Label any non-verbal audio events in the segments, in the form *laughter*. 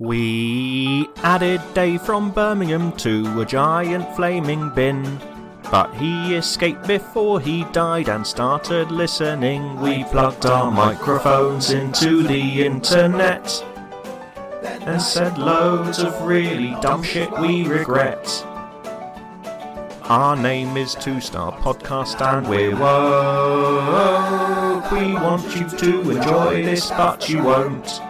We added Dave from Birmingham to a giant flaming bin. But he escaped before he died and started listening. We plugged our microphones into the internet and said loads of really dumb shit we regret. Our name is Two Star Podcast and we're woke. We want you to enjoy this, but you won't.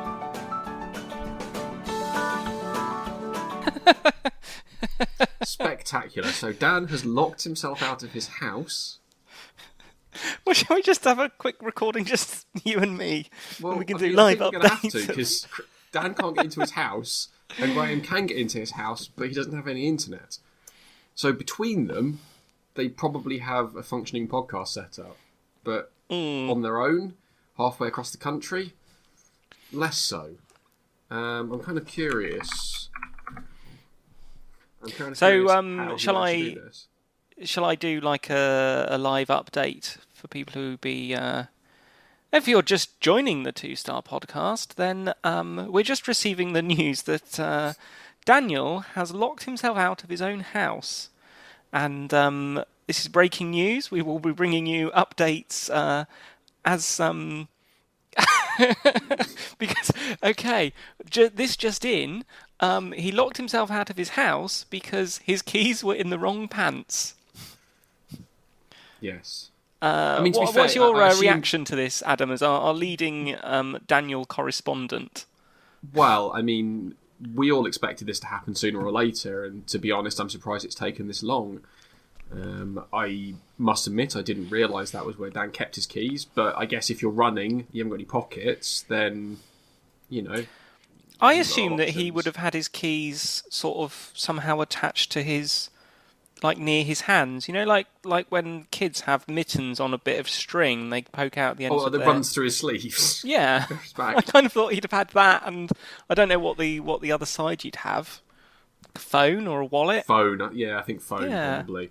Spectacular. So Dan has locked himself out of his house. Well, shall we just have a quick recording, just you and me? Well, and we can I do I live think we're gonna have to updates. because Dan can't get into his house, and Graham can get into his house, but he doesn't have any internet. So between them, they probably have a functioning podcast set up, but Hmm. on their own, halfway across the country, less so. Um, I'm kind of curious. I'm kind of So, um, shall I- do. Shall I do like a, a live update for people who be? Uh... If you're just joining the Two Star Podcast, then um, we're just receiving the news that uh, Daniel has locked himself out of his own house, and um, this is breaking news. We will be bringing you updates uh, as um, *laughs* because okay, ju- this just in. Um, he locked himself out of his house because his keys were in the wrong pants. Yes. Uh, I mean, what- fair, what's your uh, assume- reaction to this, Adam, as our, our leading um, Daniel correspondent? Well, I mean, we all expected this to happen sooner or later, and to be honest, I'm surprised it's taken this long. Um, I must admit, I didn't realise that was where Dan kept his keys, but I guess if you're running, you haven't got any pockets, then, you know. I assume that he would have had his keys sort of somehow attached to his, like near his hands. You know, like like when kids have mittens on a bit of string, they poke out the ends Oh, that their... runs through his sleeves. *laughs* Yeah. *laughs* I kind of thought he'd have had that, and I don't know what the what the other side you'd have, a phone or a wallet. phone, uh, yeah, I think phone Yeah. probably.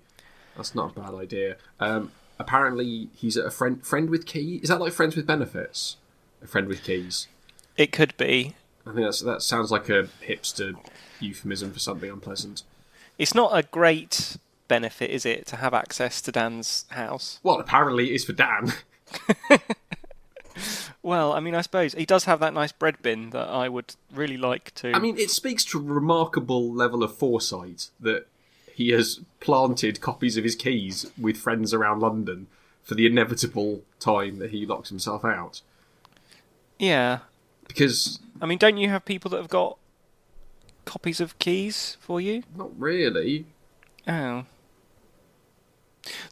That's not a bad idea. Um, apparently, he's a friend friend with key. Is that like friends with benefits? A friend with keys. It could be. I think that's that sounds like a hipster euphemism for something unpleasant. It's not a great benefit, is it, to have access to Dan's house? Well, apparently it is for Dan. *laughs* Well, I mean, I suppose he does have that nice bread bin that I would really like to. I mean, it speaks to a remarkable level of foresight that he has planted copies of his keys with friends around London for the inevitable time that he locks himself out. yeah. Because I mean, don't you have people that have got copies of keys for you? not really. Oh.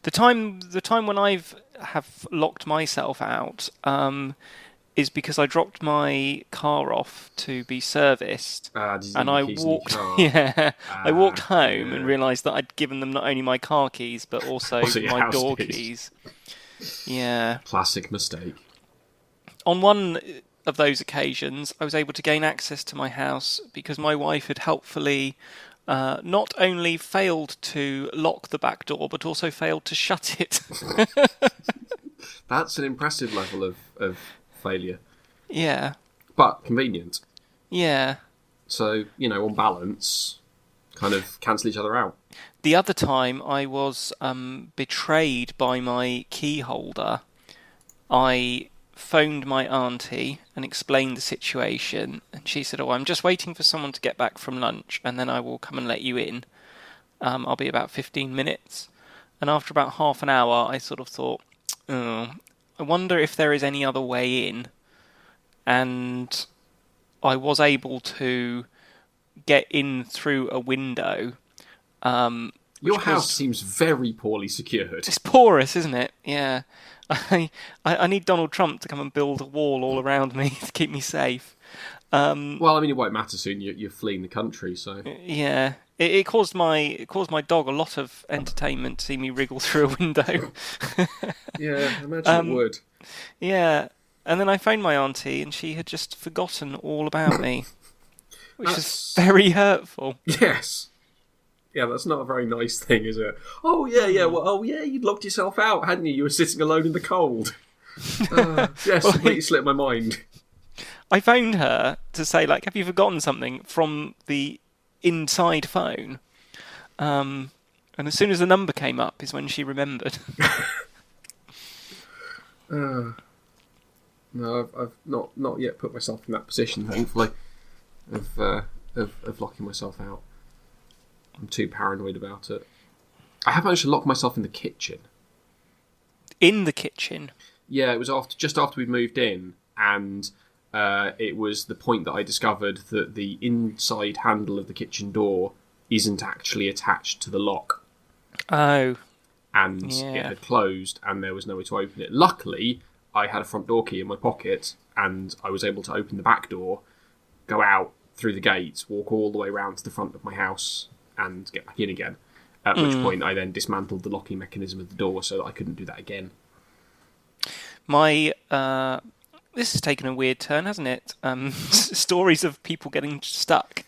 The time the time when I've have locked myself out um, is because I dropped my car off to be serviced. Ah, and I your keys in your walked, *laughs* yeah, I walked Ah, home and realised that I'd given them not only my car keys but *laughs* also, Also my door keys. keys. Yeah. Classic mistake. On one of those occasions, I was able to gain access to my house because my wife had helpfully uh, not only failed to lock the back door, but also failed to shut it. *laughs* That's an impressive level of, of failure, yeah, but convenient. yeah. So you know, on balance, kind of cancel each other out. The other time I was um, betrayed by my key holder. I phoned my auntie and explained the situation, and she said, "Oh, I'm just waiting for someone to get back from lunch, and then I will come and let you in. Um, I'll be about 15 minutes." And after about half an hour, I sort of thought, "Oh, I wonder if there is any other way in." And I was able to get in through a window. Um, Your house was- seems very poorly secured. it's porous, isn't it? Yeah. I, I need Donald Trump to come and build a wall all around me *laughs* to keep me safe. Um, Well, I mean, it won't matter soon. You're, you're fleeing the country, so yeah. It, it caused my it caused my dog a lot of entertainment to see me wriggle *laughs* through a window. yeah, *laughs* I imagine Um, it would. yeah. And then I phoned my auntie, and she had just forgotten all about me, *coughs* which is very hurtful. Yes. Yeah, that's not a very nice thing, is it? Oh yeah, yeah. Well, oh yeah, you'd locked yourself out, hadn't you? You were sitting alone in the cold. *laughs* Uh, yes, completely slipped my mind. I phoned her to say like, "Have you forgotten something?" from the inside phone. Um, and as soon as the number came up, is when she remembered. *laughs* Uh, no, I've, I've not not yet put myself in that position. Thankfully, of uh, of, of locking myself out. I'm too paranoid about it. I have managed to lock myself in the kitchen. in the kitchen. Yeah, it was after just after we moved in, and uh, it was the point that I discovered that the inside handle of the kitchen door isn't actually attached to the lock, Oh, and it had closed, and there was no way to open it. Luckily, I had a front door key in my pocket, and I was able to open the back door, go out through the gates, walk all the way round to the front of my house, and get back in again. At which point, I then dismantled the locking mechanism of the door so that I couldn't do that again. my uh, this has taken a weird turn, hasn't it? Um, *laughs* stories of people getting stuck.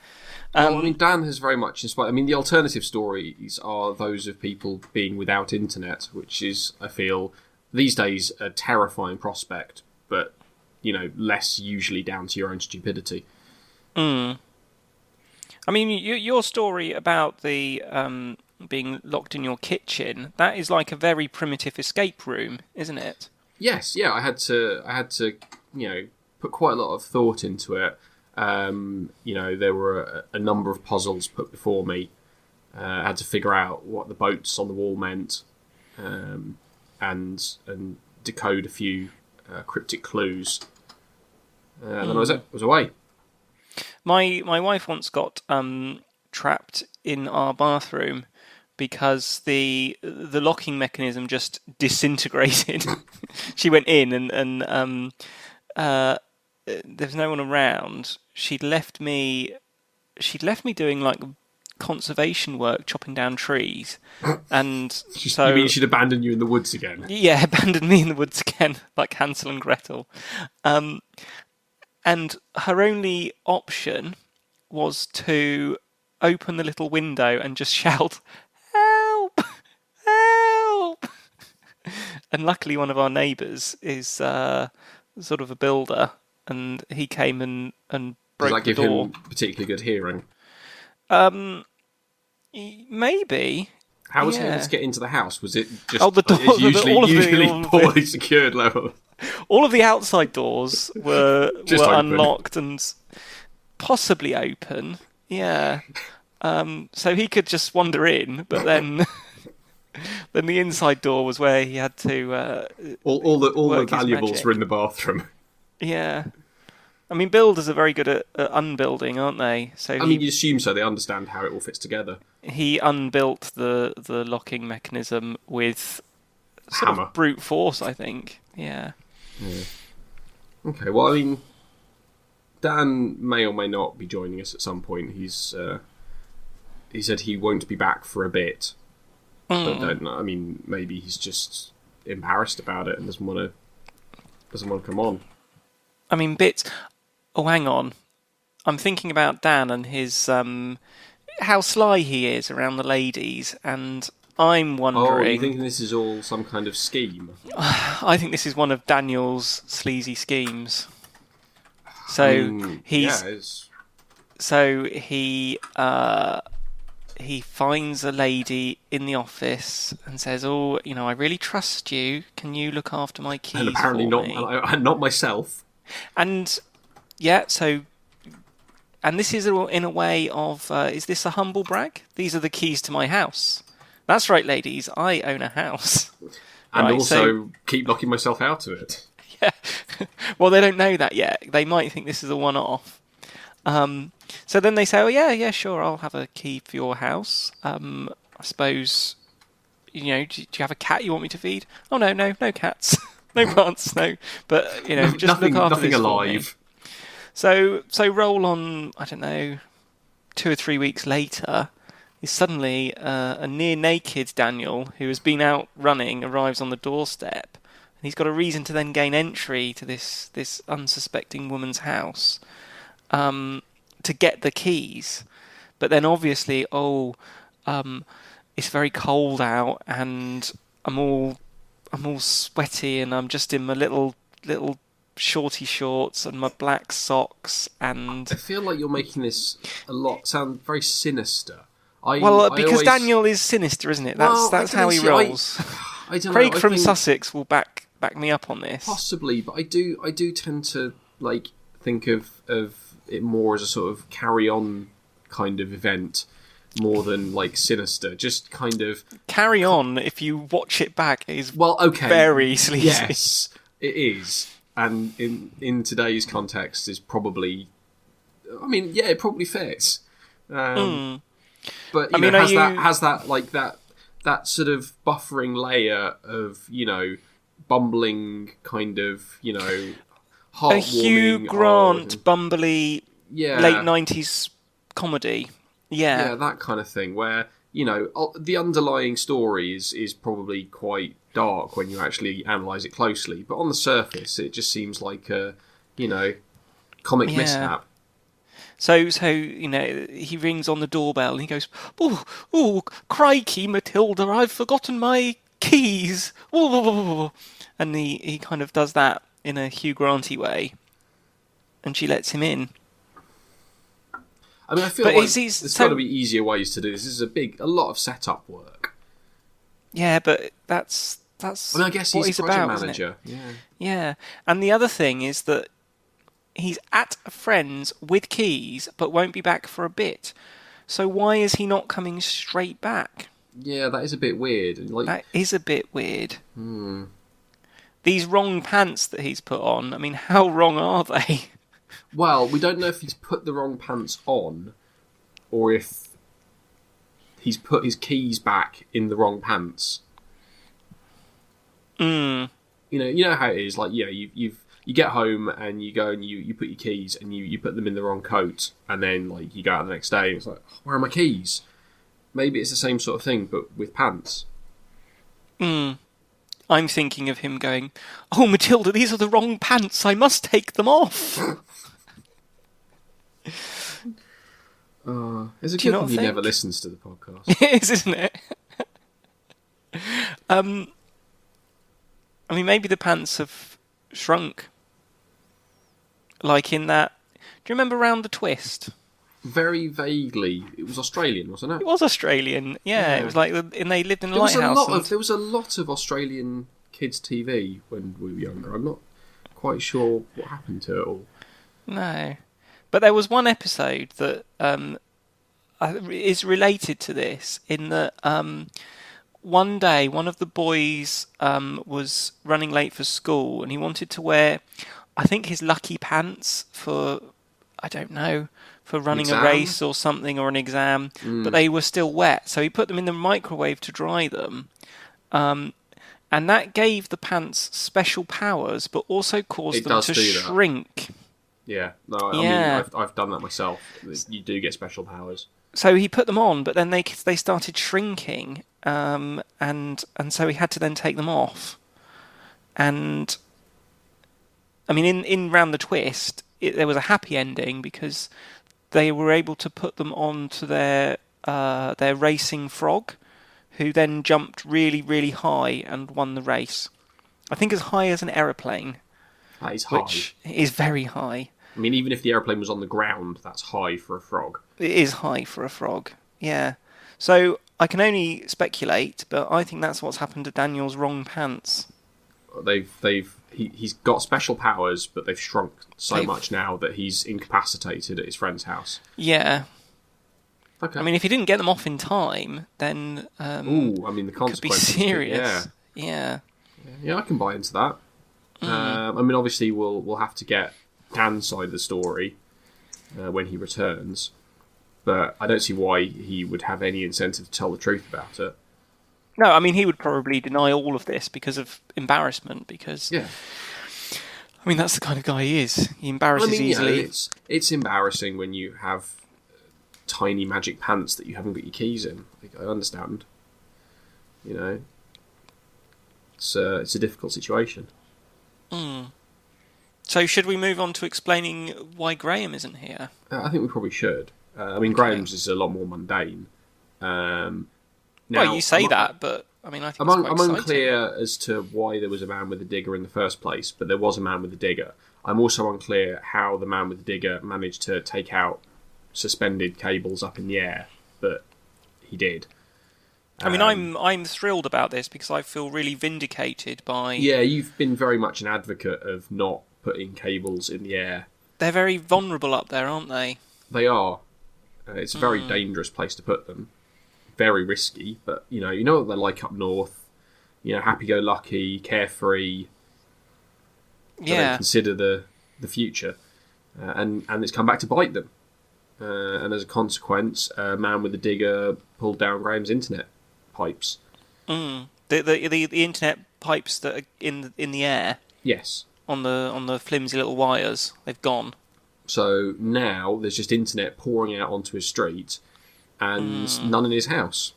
Um, well, I mean, Dan has very much inspired. I mean, the alternative stories are those of people being without internet, which is, I feel, these days a terrifying prospect, but you know, less usually down to your own stupidity. I mean, y- your story about the um, being locked in your kitchen, that is like a very primitive escape room, isn't it? Yes, yeah, I had to, I had to, you know, put quite a lot of thought into it. Um, you know, there were a, a number of puzzles put before me. Uh, I had to figure out what the boats on the wall meant, um, and and decode a few uh, cryptic clues. Uh, and then I was, I was away. My my wife once got um, trapped in our bathroom because the the locking mechanism just disintegrated. *laughs* she went in and and um, uh, there was no one around. She'd left me. She'd left me doing like conservation work, chopping down trees, and *laughs* so you mean she'd abandon you in the woods again? yeah, *laughs* abandoned me in the woods again, like Hansel and Gretel. Um, and her only option was to open the little window and just *laughs* shout, "Help! Help!" *laughs* And luckily, one of our neighbours is uh, sort of a builder, and he came and and broke Does that the give door. him particularly good hearing? Um, maybe. How was he Yeah. able to get into the house? Was it just Oh, the *laughs* door- it's the- usually, all of the- usually all of the- poorly secured level? All of the outside doors were *laughs* Just were open. unlocked and possibly open. Yeah. Um, so he could just wander in, but then *laughs* then the inside door was where he had to. Uh, All, all the all the valuables were in the bathroom. yeah. I mean, builders are very good at, at unbuilding, aren't they? So I he, mean, you assume so. They understand how it all fits together. he unbuilt the the locking mechanism with sort Hammer. of brute force, I think. Yeah. Okay. Well, I mean, Dan may or may not be joining us at some point. He's uh, he said he won't be back for a bit, but don't. I mean, maybe he's just embarrassed about it and doesn't want to doesn't want to come on. I mean, bits. Oh, hang on. I'm thinking about Dan and his um, how sly he is around the ladies, and I'm wondering. Oh, wondering. you thinking this is all some kind of scheme? *sighs* I think this is one of Daniel's sleazy schemes. So Mm, he's yeah, so he uh, he finds a lady in the office and says, "Oh, you know, I really trust you. Can you look after my keys and apparently for not me?" and not myself. And yeah, so and this is in a way of uh, is this a humble brag? These are the keys to my house. That's right, ladies. I own a house. and Right, also so- keep locking myself out of it. yeah. *laughs* well, they don't know that yet. They might think this is a one-off. Um, so then they say, "Oh yeah, yeah, sure. I'll have a key for your house. Um, I suppose, you know, do, do you have a cat you want me to feed? Oh no, no, no cats, *laughs* no plants, no. But you know, just nothing, look after nothing this for me." alive. So so roll on. I don't know. Two or three weeks later, is suddenly uh, a near naked Daniel who has been out running arrives on the doorstep, and he's got a reason to then gain entry to this this unsuspecting woman's house, um, to get the keys. But then obviously, oh, um, it's very cold out, and I'm all I'm all sweaty, and I'm just in my little little shorty shorts and my black socks and I feel like you're making this a lot sound very sinister. I, well, I because always- Daniel is sinister, isn't it? That's Well, that's how he I- rolls. *laughs* I don't Craig know, I from Sussex will back back me up on this. possibly, but I do I do tend to like think of of it more as a sort of carry on kind of event more than like sinister. Just kind of Carry on if you watch it back. It is well, okay, very sleazy. Yes, it is, and in in today's context, is probably. I mean, yeah, it probably fits. Um, But you. I mean, know, has that has that like that that sort of buffering layer of you know bumbling kind of you know a. Hugh Grant, odd- bumbly yeah, late nineties comedy. yeah, Yeah. that kind of thing where you know the underlying story is is probably quite dark when you actually analyze it closely, but on the surface, it just seems like a you know comic Yeah. mishap. So, so you know, he rings on the doorbell and he goes, "Oh, oh, crikey, Matilda, I've forgotten my keys." Oh, and he he kind of does that in a Hugh Granty way, and she lets him in. I mean, I feel But like is he- there's so- got to be easier ways to do this. This is a big, a lot of setup work. Yeah, but that's that's I mean, I guess what he's, he's a project about, manager. Yeah. Yeah, and the other thing is that he's at a friend's with keys, but won't be back for a bit. So why is he not coming straight back? Yeah, that is a bit weird. Like, That is a bit weird. hmm. These wrong pants that he's put on. I mean, how wrong are they? well, we don't know if he's put the wrong pants on, or if he's put his keys back in the wrong pants. Mm. You know, you know how it is. Like, yeah, you you've you get home and you go and you, you put your keys and you, you put them in the wrong coat, and then like you go out the next day and it's like, where are my keys? Maybe it's the same sort of thing, but with pants. Mm. I'm thinking of him going, "Oh, Matilda, these are the wrong pants. I must take them off." Uh, *laughs* it's a Do good thing he never listens to the *laughs* podcast. it is, isn't it? *laughs* um, I mean, maybe the pants have shrunk. Like in that. Do you remember Round the Twist? Very vaguely, it was Australian, wasn't it? It was Australian. Yeah, Yeah. it was like, and they lived in a There was a lot and- of there was a lot of Australian kids TV when we were younger. I'm not quite sure what happened to it all. No, but there was one episode that um, is related to this in that um, one day one of the boys um, was running late for school and he wanted to wear, I think, his lucky pants for I don't know for running a race or something or an exam, but they were still wet, so he put them in the microwave to dry them. Um, and that gave the pants special powers, but also caused It them to do that. shrink. Yeah, no, I mean I've I've done that myself. You do get special powers. so he put them on, but then they they started shrinking, um, and and so he had to then take them off. And I mean, in in round the twist, it, there was a happy ending because they were able to put them onto their uh, their racing frog, who then jumped really really high and won the race. I think as high as an aeroplane, That is high. which is very high. I mean, even if the airplane was on the ground, that's high for a frog. It is high for a frog. Yeah. So I can only speculate, but I think that's what's happened to Daniel's wrong pants. They've they've he, he's got special powers, but they've shrunk so They've- much now that he's incapacitated at his friend's house. Yeah. Okay. I mean, if he didn't get them off in time, then um, Ooh, I mean the it could be consequences. serious. Yeah, Yeah. yeah, I can buy into that. Mm. Um, I mean, obviously, we'll we'll have to get Dan's side of the story uh, when he returns, but I don't see why he would have any incentive to tell the truth about it. No, I mean he would probably deny all of this because of embarrassment. Because Yeah, I mean that's the kind of guy he is. He embarrasses I mean, you know, easily. it's it's embarrassing when you have uh, tiny magic pants that you haven't got your keys in. Like, I understand. You know, it's uh, it's a difficult situation. So should we move on to explaining why Graham isn't here? Uh, I think we probably should. Uh, I mean, Graham's is a lot more mundane. Um, now, well, you say I'm that, but I mean, I think I'm, I'm unclear as to why there was a man with a digger in the first place, but there was a man with a digger. I'm also unclear how the man with the digger managed to take out suspended cables up in the air, but he did. I mean, Um, I'm I'm thrilled about this because I feel really vindicated by. Yeah, you've been very much an advocate of not putting cables in the air. They're very vulnerable up there, aren't they? They are. Uh, it's a very Hmm. dangerous place to put them. Very risky, but you know, you know what they're like up north. You know, happy-go-lucky, carefree. Yeah. consider the the future, uh, and and it's come back to bite them. Uh, and as a consequence, a man with a digger pulled down Graham's internet pipes. Mm. The, the the the internet pipes that are in the, in the air Yes. on the on the flimsy little wires, they've gone. So now there's just internet pouring out onto his street, and Hmm. none in his house.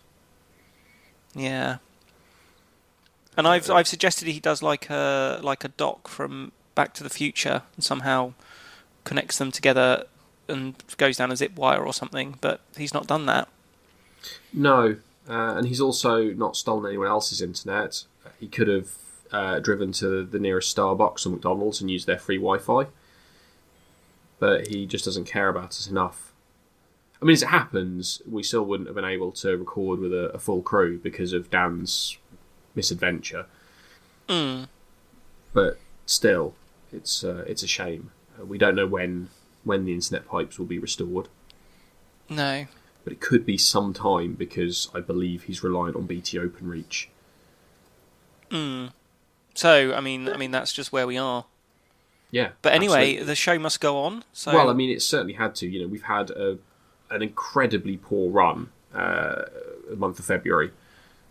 Yeah. And I've I've suggested he does like a like a Doc from Back to the Future and somehow connects them together and goes down a zip wire or something, but he's not done that. No, uh, and he's also not stolen anyone else's internet. He could have uh, driven to the nearest Starbucks or McDonald's and used their free Wi-Fi, but he just doesn't care about us enough. I mean, as it happens, we still wouldn't have been able to record with a, a full crew because of Dan's misadventure. Mm. But still, it's uh, it's a shame. Uh, we don't know when when the internet pipes will be restored. No. but it could be some time because I believe he's reliant on BT OpenReach. Mm. So I mean I mean that's just where we are. Yeah, But anyway, absolutely. the show must go on. So well, I mean, it certainly had to. You know, we've had a, an incredibly poor run uh, the month of February.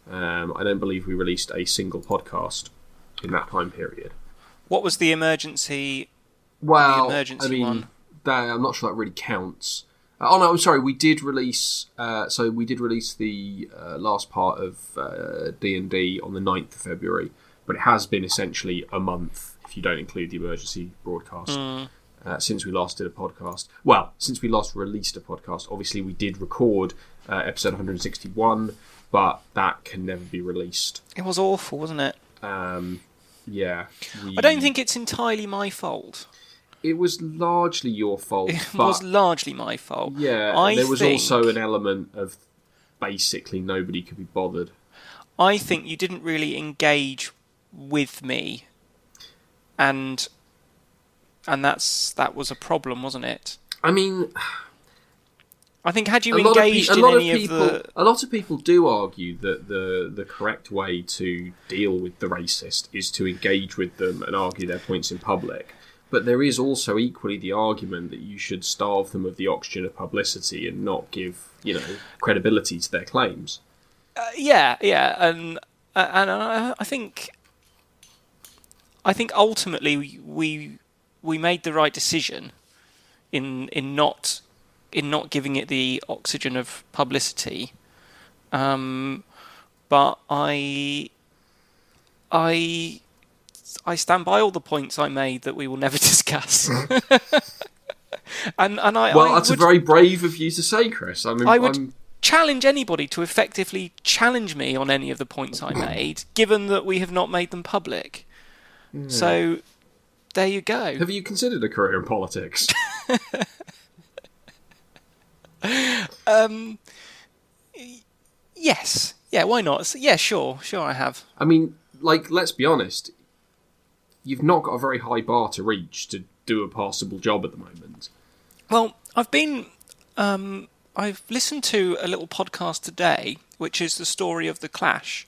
Um, I don't believe we released a single podcast in that time period. what was the emergency? Well, emergency I mean, one. That, I'm not sure that really counts. Uh, oh no, I'm sorry. We did release. Uh, so we did release the uh, last part of uh, D and D on the 9th of February, but it has been essentially a month if you don't include the emergency broadcast uh, since we last did a podcast. Well, since we last released a podcast, obviously we did record uh, episode 161, but that can never be released. It was awful, wasn't it? Um, yeah, we- I don't think it's entirely my fault. it was largely your fault. It was largely my fault. Yeah, I there was think- also an element of basically nobody could be bothered. I think you didn't really engage with me, and and that's that was a problem, wasn't it? I mean, I think had you lot, of, pe- engaged a in lot of any people, of the a lot of people do argue that the the correct way to deal with the racist is to engage with them and argue their points in public. But there is also equally the argument that you should starve them of the oxygen of publicity and not give, you know, credibility to their claims. Uh, yeah, yeah, and uh, and I, I think I think ultimately we, we made the right decision in in not in not giving it the oxygen of publicity. Um, but I I I stand by all the points I made that we will never *laughs* discuss. and and I Well, I that's would, a very brave of you to say, Chris. I mean, I would I'm, challenge anybody to effectively challenge me on any of the points I made, given that we have not made them public. So there you go. have you considered a career in politics? *laughs* Um, yes, yeah, why not? Yeah, sure, sure, I have. I mean, like, let's be honest. You've not got a very high bar to reach to do a passable job at the moment. Well, I've been, um, I've listened to a little podcast today, which is the story of the Clash,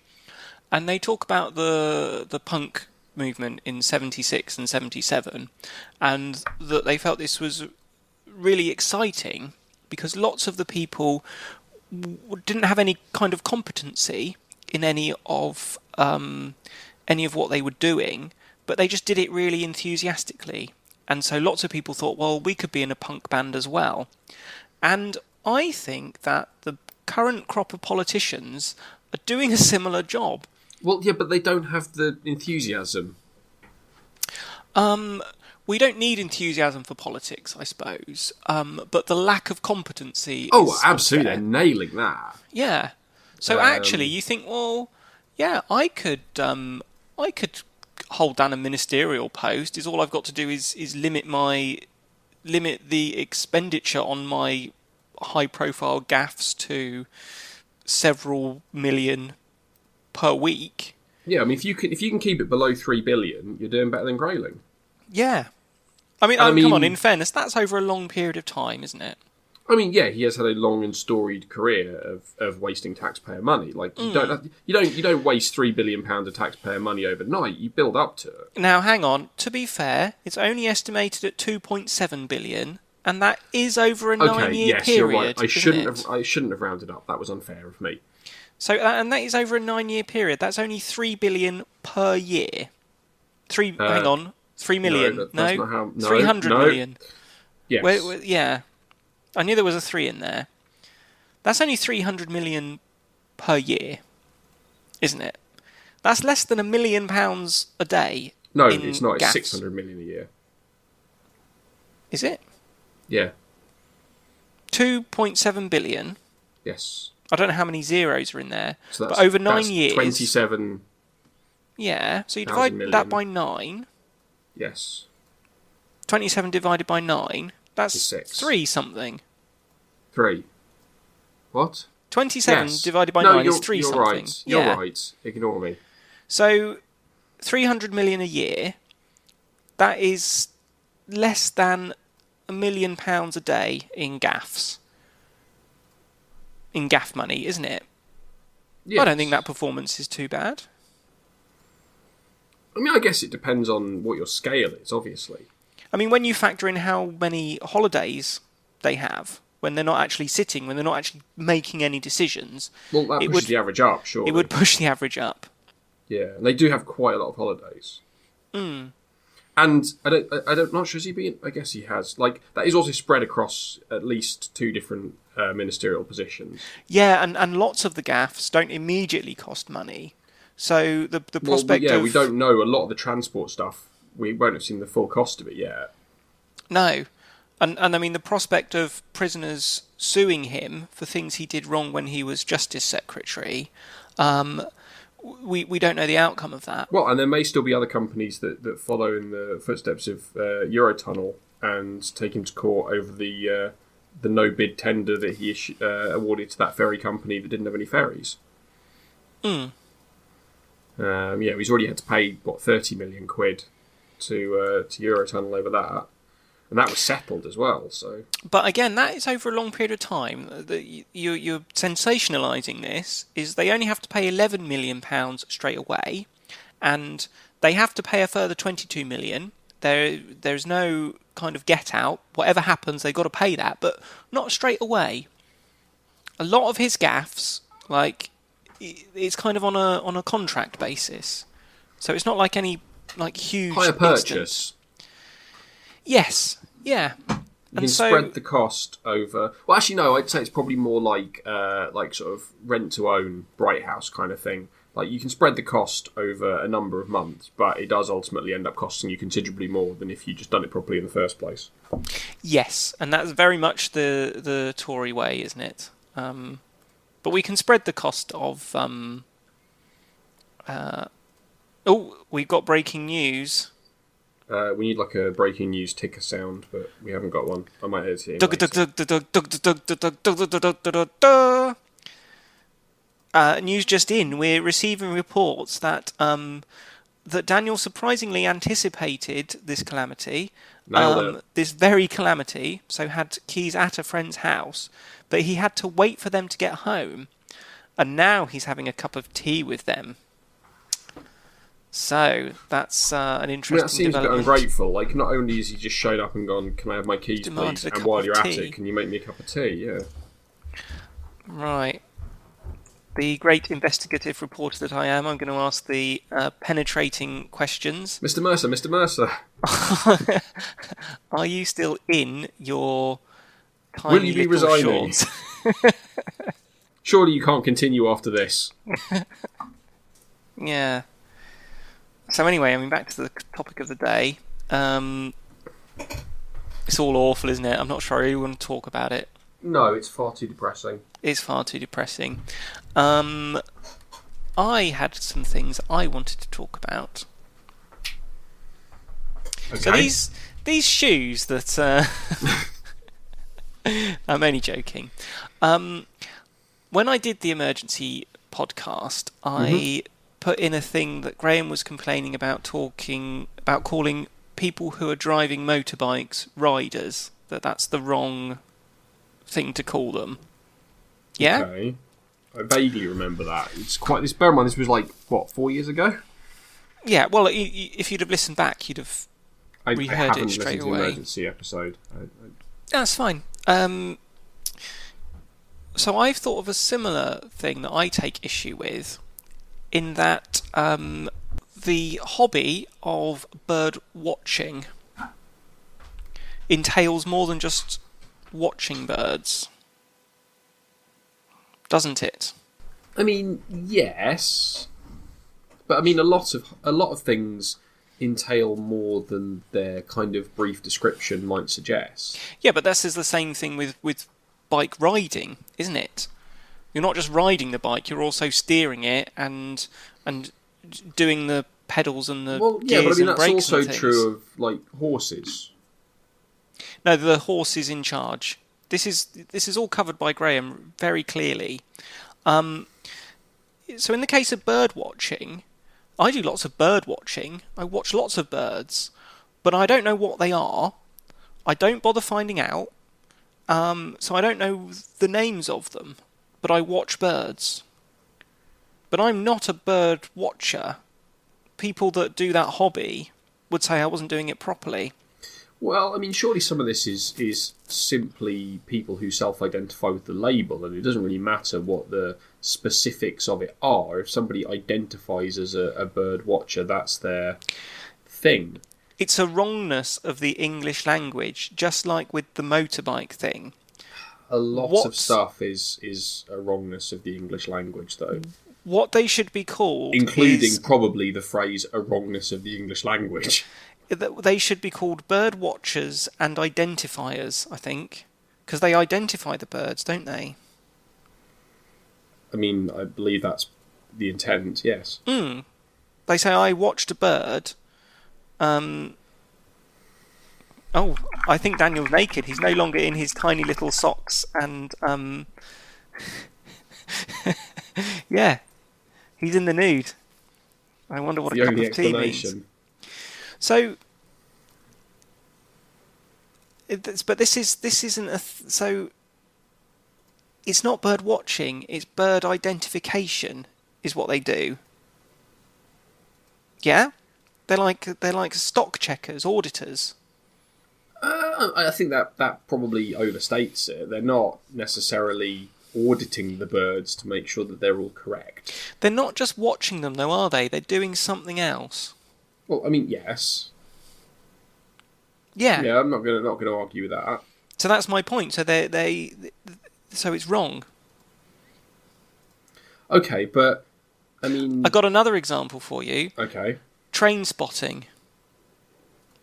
and they talk about the the punk movement in '76 and '77, and that they felt this was really exciting because lots of the people didn't have any kind of competency in any of um, any of what they were doing, but they just did it really enthusiastically. And so lots of people thought, well, we could be in a punk band as well. And I think that the current crop of politicians are doing a similar job. Well, yeah, but they don't have the enthusiasm. Um, we don't need enthusiasm for politics, I suppose, um, but the lack of competency. Oh, absolutely, unfair. they're nailing that. Yeah. So Um, actually, you think, well, yeah, I could, um, I could hold down a ministerial post. Is all I've got to do is is limit my limit the expenditure on my high profile gaffs to several million per week. Yeah, I mean, if you can if you can keep it below three billion, you're doing better than Grayling. Yeah. I mean, I um, come on. In fairness, that's over a long period of time, isn't it? I mean, yeah, he has had a long and storied career of, of wasting taxpayer money. Like you don't you don't you don't waste three billion pounds of taxpayer money overnight. You build up to it. Now, hang on. To be fair, it's only estimated at 2.7 billion, and that is over a Okay, nine-year yes, period. you're right. I shouldn't it? have I shouldn't have rounded up. That was unfair of me. So, and that is over a nine-year period. That's only three billion per year. Three. Uh, hang on. Three million. No. not how- no, Three hundred no. million. Yes. Yeah. I knew there was a three in there. That's only 300 million per year, isn't it? That's less than a million pounds a day. no, it's not. It's six hundred million a year. Is it? Yeah. 2.7 billion. Yes. I don't know how many zeros are in there, So but over nine that's years. Twenty-seven. Yeah, so you divide that by nine. Yes. 27 divided by nine. That's six. three something. Three. What? 27 Yes. divided by no, nine is three you're something. right. You're yeah. right. Ignore me. So, 300 million a year, that is less than a million pounds a day in gaffs. In gaff money, isn't it? I don't think that performance is too bad. I mean, I guess it depends on what your scale is, obviously. I mean, when you factor in how many holidays they have, when they're not actually sitting, when they're not actually making any decisions, Well, that It pushes would- the average up, sure. it would push the average up. Yeah, and they do have quite a lot of holidays. Hmm. And I don't, I I don't, not sure has he been. I guess he has. Like that is also spread across at least two different uh, ministerial positions. Yeah, and, and lots of the gaffs don't immediately cost money. So the the Well, prospect yeah, of we don't know a lot of the transport stuff. We won't have seen the full cost of it yet. No. And and I mean the prospect of prisoners suing him for things he did wrong when he was justice secretary, um, we we don't know the outcome of that. Well, and there may still be other companies that, that follow in the footsteps of uh, Eurotunnel and take him to court over the uh, the no bid tender that he uh, awarded to that ferry company that didn't have any ferries. Mm. Um, yeah, he's already had to pay what thirty million quid to uh, to Eurotunnel over that, and that was settled as well. So But again, that is over a long period of time. The, you, you're sensationalising this. Is they only have to pay 11 million pounds straight away, and they have to pay a further 22 million. There, there's no kind of get out. Whatever happens, they've got to pay that, but not straight away. A lot of his gaffs, like, it's kind of on a on a contract basis, so it's not like any like huge higher instance. purchase. Yes, yeah. You And can so spread the cost over. Well, actually, no. I'd say it's probably more like uh, like sort of rent to own Bright House kind of thing. Like you can spread the cost over a number of months, but it does ultimately end up costing you considerably more than if you just done it properly in the first place. Yes, and that's very much the the Tory way, isn't it? Um, but we can spread the cost of. Um, uh, oh, we've got breaking news. Uh, we need like a breaking news ticker sound, but we haven't got one. I might edit it. Uh, news just in: we're receiving reports that um, that Daniel surprisingly anticipated this calamity, um, this very calamity. So had keys at a friend's house, but he had to wait for them to get home, and now he's having a cup of tea with them. So that's uh, an interesting that seems a bit ungrateful. Like, not only has he just showed up and gone, "Can I have my keys, Demanded please?" And while you're at it, can you make me a cup of tea? Yeah. Right. The great investigative reporter that I am, I'm going to ask the uh, penetrating questions. Mr. Mercer, Mr. Mercer, *laughs* Are you still in your tiny Will you be resigning? *laughs* surely you can't continue after this. *laughs* yeah. So anyway, I mean, back to the topic of the day. Um, it's all awful, isn't it? I'm not sure I really want to talk about it. No, it's far too depressing. It's far too depressing. Um, I had some things I wanted to talk about. Okay. So these these shoes that uh, *laughs* I'm only joking. Um, when I did the emergency podcast, I put in a thing that Graham was complaining about talking about calling people who are driving motorbikes riders. That that's the wrong thing to call them. Yeah. Okay. I vaguely remember that. It's quite. This. Bear in mind, this was like what four years ago. Yeah, well, if you'd have listened back, you'd have. I, We I it straight listened to away. the emergency episode. I, I, That's fine. Um, so I've thought of a similar thing that I take issue with, in that um, the hobby of bird watching entails more than just watching birds, doesn't it? I mean, yes, but I mean, a lot of a lot of things entail more than their kind of brief description might suggest. Yeah, but this is the same thing with, with bike riding, isn't it? You're not just riding the bike; you're also steering it and and doing the pedals and the Well, yeah, but I mean that's also true of like horses. No, the horse is in charge. This is this is all covered by Graham very clearly. Um, so in the case of bird watching, I do lots of bird watching. I watch lots of birds, but I don't know what they are. I don't bother finding out. Um, so I don't know the names of them, but I watch birds. But I'm not a bird watcher. People that do that hobby would say I wasn't doing it properly. Well, I mean, surely some of this is is simply people who self-identify with the label, and it doesn't really matter what the specifics of it are. If somebody identifies as a, a bird watcher, that's their thing. it's a wrongness of the English language, just like with the motorbike thing. A lot What- of stuff is is a wrongness of the English language, though, What they should be called including is probably the phrase "a wrongness of the English language." *laughs* they should be called bird watchers and identifiers. I think because they identify the birds, don't they? I mean, I believe that's the intent. Yes. Mm. They say I watched a bird. Um. Oh, I think Daniel's naked. He's no longer in his tiny little socks and um. *laughs* yeah, he's in the nude. I wonder what the a cup of tea means. So, but this is this isn't a th- so. It's not bird watching; it's bird identification. Is what they do. Yeah, they're like they're like stock checkers, auditors. Uh, I think that that probably overstates it. They're not necessarily auditing the birds to make sure that they're all correct. They're not just watching them, though, are they? They're doing something else. Well, I mean, yes, Yeah. yeah. I'm not gonna not gonna argue with that. So that's my point. So they they so it's wrong. Okay, but I mean, I got another example for you. okay, train spotting.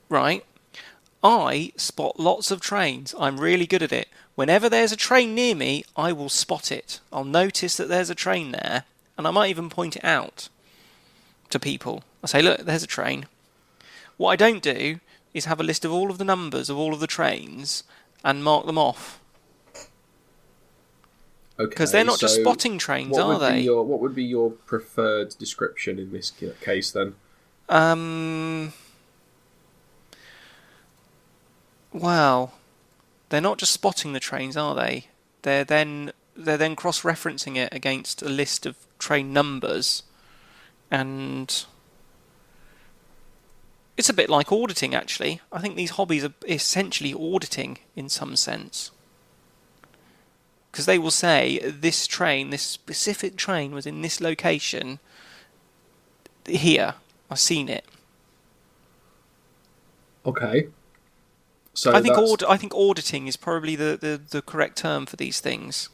Right? I spot lots of trains. I'm really good at it. Whenever there's a train near me, I will spot it. I'll notice that there's a train there, and I might even point it out to people. I say, look, there's a train. What I don't do is have a list of all of the numbers of all of the trains and mark them off. okay. Because they're not just spotting trains, are they? Your, what would be your preferred description in this case then? Um. Well, they're not just spotting the trains, are they? They're then they're then cross-referencing it against a list of train numbers, and it's a bit like auditing. Actually, I think these hobbies are essentially auditing in some sense. Because they will say this train, this specific train, was in this location here. I've seen it. Okay. So I think aud- I think auditing is probably the, the, the correct term for these things.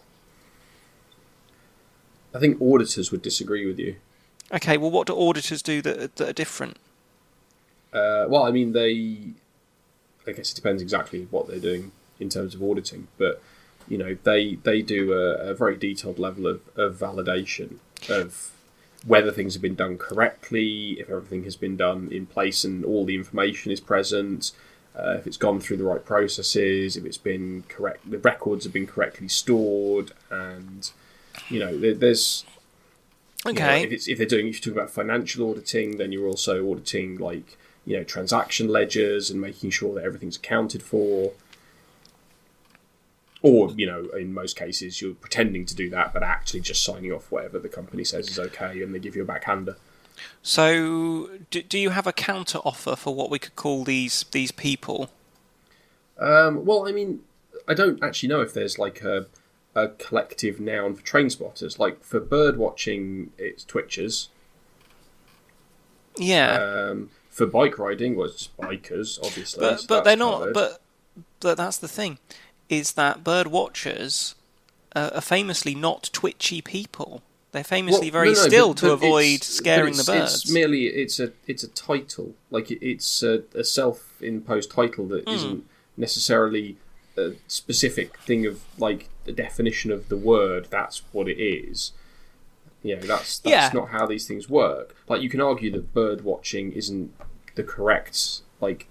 I think auditors would disagree with you. Okay, well, what do auditors do that, that are different? Uh, well, I mean, they. I guess it depends exactly what they're doing in terms of auditing, but you know, they they do a, a very detailed level of, of validation of whether things have been done correctly, if everything has been done in place and all the information is present, uh, if it's gone through the right processes, if it's been correct, the records have been correctly stored, and you know, there, there's you know, Okay. if it's if they're doing if you're talking about financial auditing, then you're also auditing like you know transaction ledgers and making sure that everything's accounted for. Or you know, in most cases, you're pretending to do that, but actually just signing off whatever the company says is okay, and they give you a backhander. So, do, do you have a counter offer for what we could call these these people? Um, well, I mean, I don't actually know if there's like a, a collective noun for train spotters. Like for bird watching, it's twitchers. Yeah, Um, for bike riding, well, it's just bikers, obviously. but so but they're not. covered. But but that's the thing, is that bird watchers uh, are famously not twitchy people. They're famously Well, very no, no, still but- to but avoid scaring the birds. It's merely it's a it's a title, like it- it's a, a self-imposed title that Hmm. not necessarily a specific thing of like the definition of the word. That's what it is. You know, that's that's Yeah. not how these things work. Like you can argue that bird watching isn't the correct like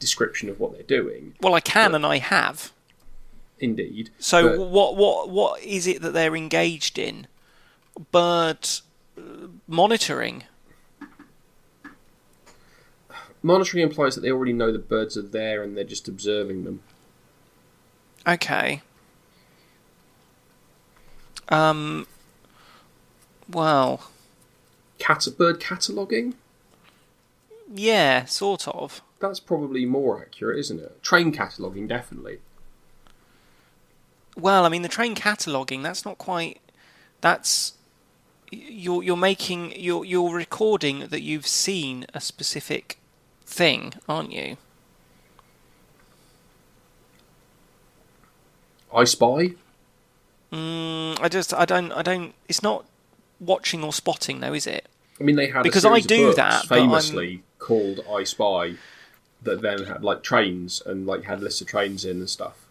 description of what they're doing. well, I can and I have. Indeed. So but- what what what is it that they're engaged in? Bird uh, monitoring. monitoring implies that they already know the birds are there and they're just observing them. Okay. Um. Well, Cat bird cataloguing. yeah, sort of. That's probably more accurate, isn't it? Train cataloguing, definitely. Well, I mean, the train cataloguing. That's not quite. That's you're you're making you're you're recording that you've seen a specific thing, aren't you? I Spy. Mm, I just I don't I don't. It's not watching or spotting, though, is it? I mean, they had Because a I do that, famously called I Spy, that then had like trains and like had lists of trains in and stuff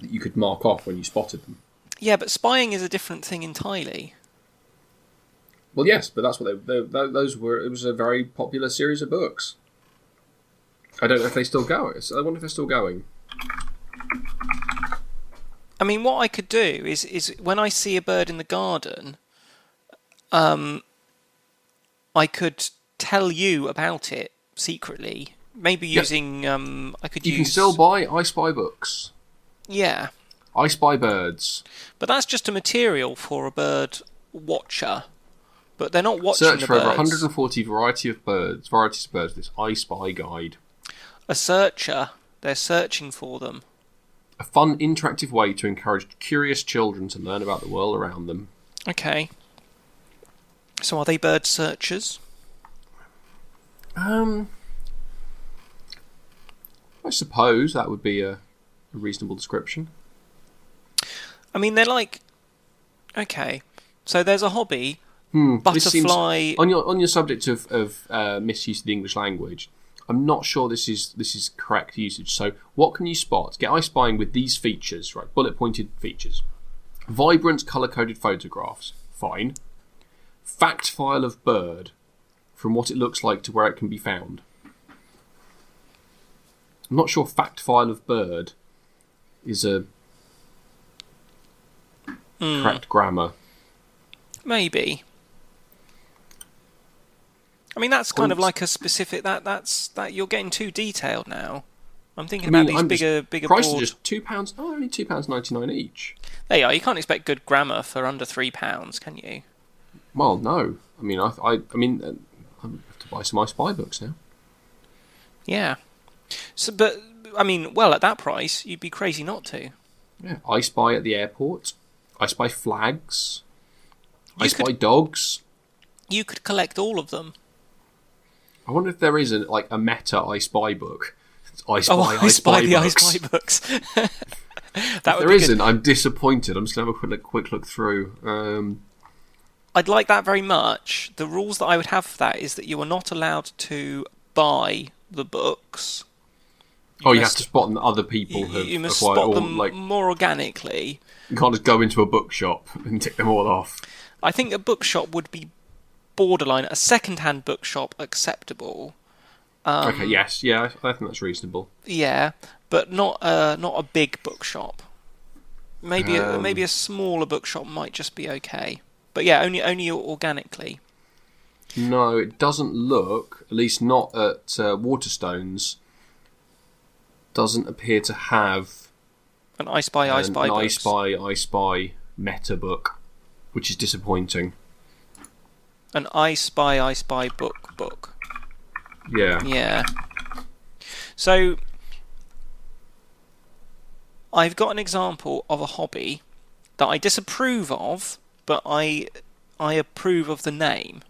that you could mark off when you spotted them. Yeah, but spying is a different thing entirely. Well, yes, but that's what they, they, tho- those were. It was a very popular series of books. I don't know if they still go. I wonder if they're still going. I mean, what I could do is is when I see a bird in the garden, um, I could tell you about it secretly. Maybe Yeah. using um, I could You use can still buy I Spy books. yeah, I Spy birds. but that's just a material for a bird watcher. But they're not watching Search for over 140 variety of birds, varieties of birds. This I Spy guide. A searcher, they're searching for them. A fun, interactive way to encourage curious children to learn about the world around them. Okay. So are they bird searchers? Um, I suppose that would be a, a reasonable description. I mean, they're like okay. So there's a hobby, Hmm, this seems- butterfly. on your on your subject of of uh, misuse of the English language, I'm not sure this is this is correct usage. So, what can you spot? Get I spying with these features, right? Bullet pointed features, vibrant color coded photographs. Fine. Fact file of bird, from what it looks like to where it can be found. I'm not sure fact file of bird is a Hmm. correct grammar. Maybe. I mean, that's kind of like a specific. That that's that you're getting too detailed now. I'm thinking I mean, about these I'm bigger, bigger Prices board. are just two pounds. Oh, only two pounds ninety nine each. There you are. You can't expect good grammar for under three pounds, can you? Well, no. I mean, I, I, I mean, uh, I have to buy some I Spy books now. Yeah. So, but I mean, well, at that price, you'd be crazy not to. Yeah, I Spy at the airport. I Spy flags. I You Spy dogs. You could collect all of them. I wonder if there is a, like a meta I Spy book. It's I Spy, Oh, I, I spy the I books. spy books. *laughs* that there be good. isn't, I'm disappointed. I'm just gonna have a quick look, quick look through. Um, I'd like that very much. The rules that I would have for that is that you are not allowed to buy the books. oh, you have to spot that other people You, have you must acquired spot all. them Like, more organically. you can't just go into a bookshop and tick them all off. I think a bookshop would be borderline a second-hand bookshop acceptable. Um, okay, yes, yeah, I, I think that's reasonable. Yeah, but not a not a big bookshop. Maybe a, Um. maybe a smaller bookshop might just be okay. But yeah, only only organically. No, it doesn't look, at least not at uh, Waterstones, doesn't appear to have An I Spy I Spy an I. Spy I Spy meta book, which is disappointing. An I Spy I Spy book book. Yeah. Yeah. So I've got an example of a hobby that I disapprove of, but I I approve of the name.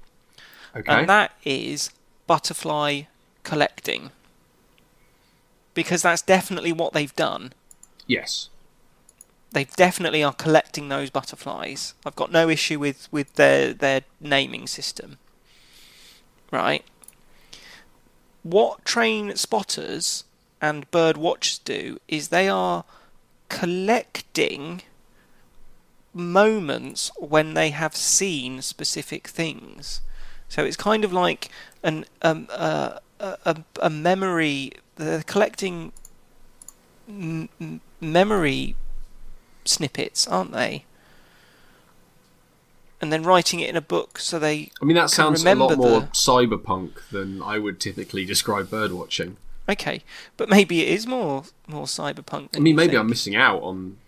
Okay. And that is butterfly collecting. Because that's definitely what they've done. yes. They definitely are collecting those butterflies. I've got no issue with, with their their naming system. Right? What train spotters and bird watchers do is they are collecting moments when they have seen specific things. So it's kind of like an um, uh, a, a, memory. They're collecting m- memory snippets, aren't they? And then writing it in a book so they. I mean, that sounds a lot more the- cyberpunk than I would typically describe birdwatching. Okay, but maybe it is more more cyberpunk. I mean, maybe think. I'm missing out on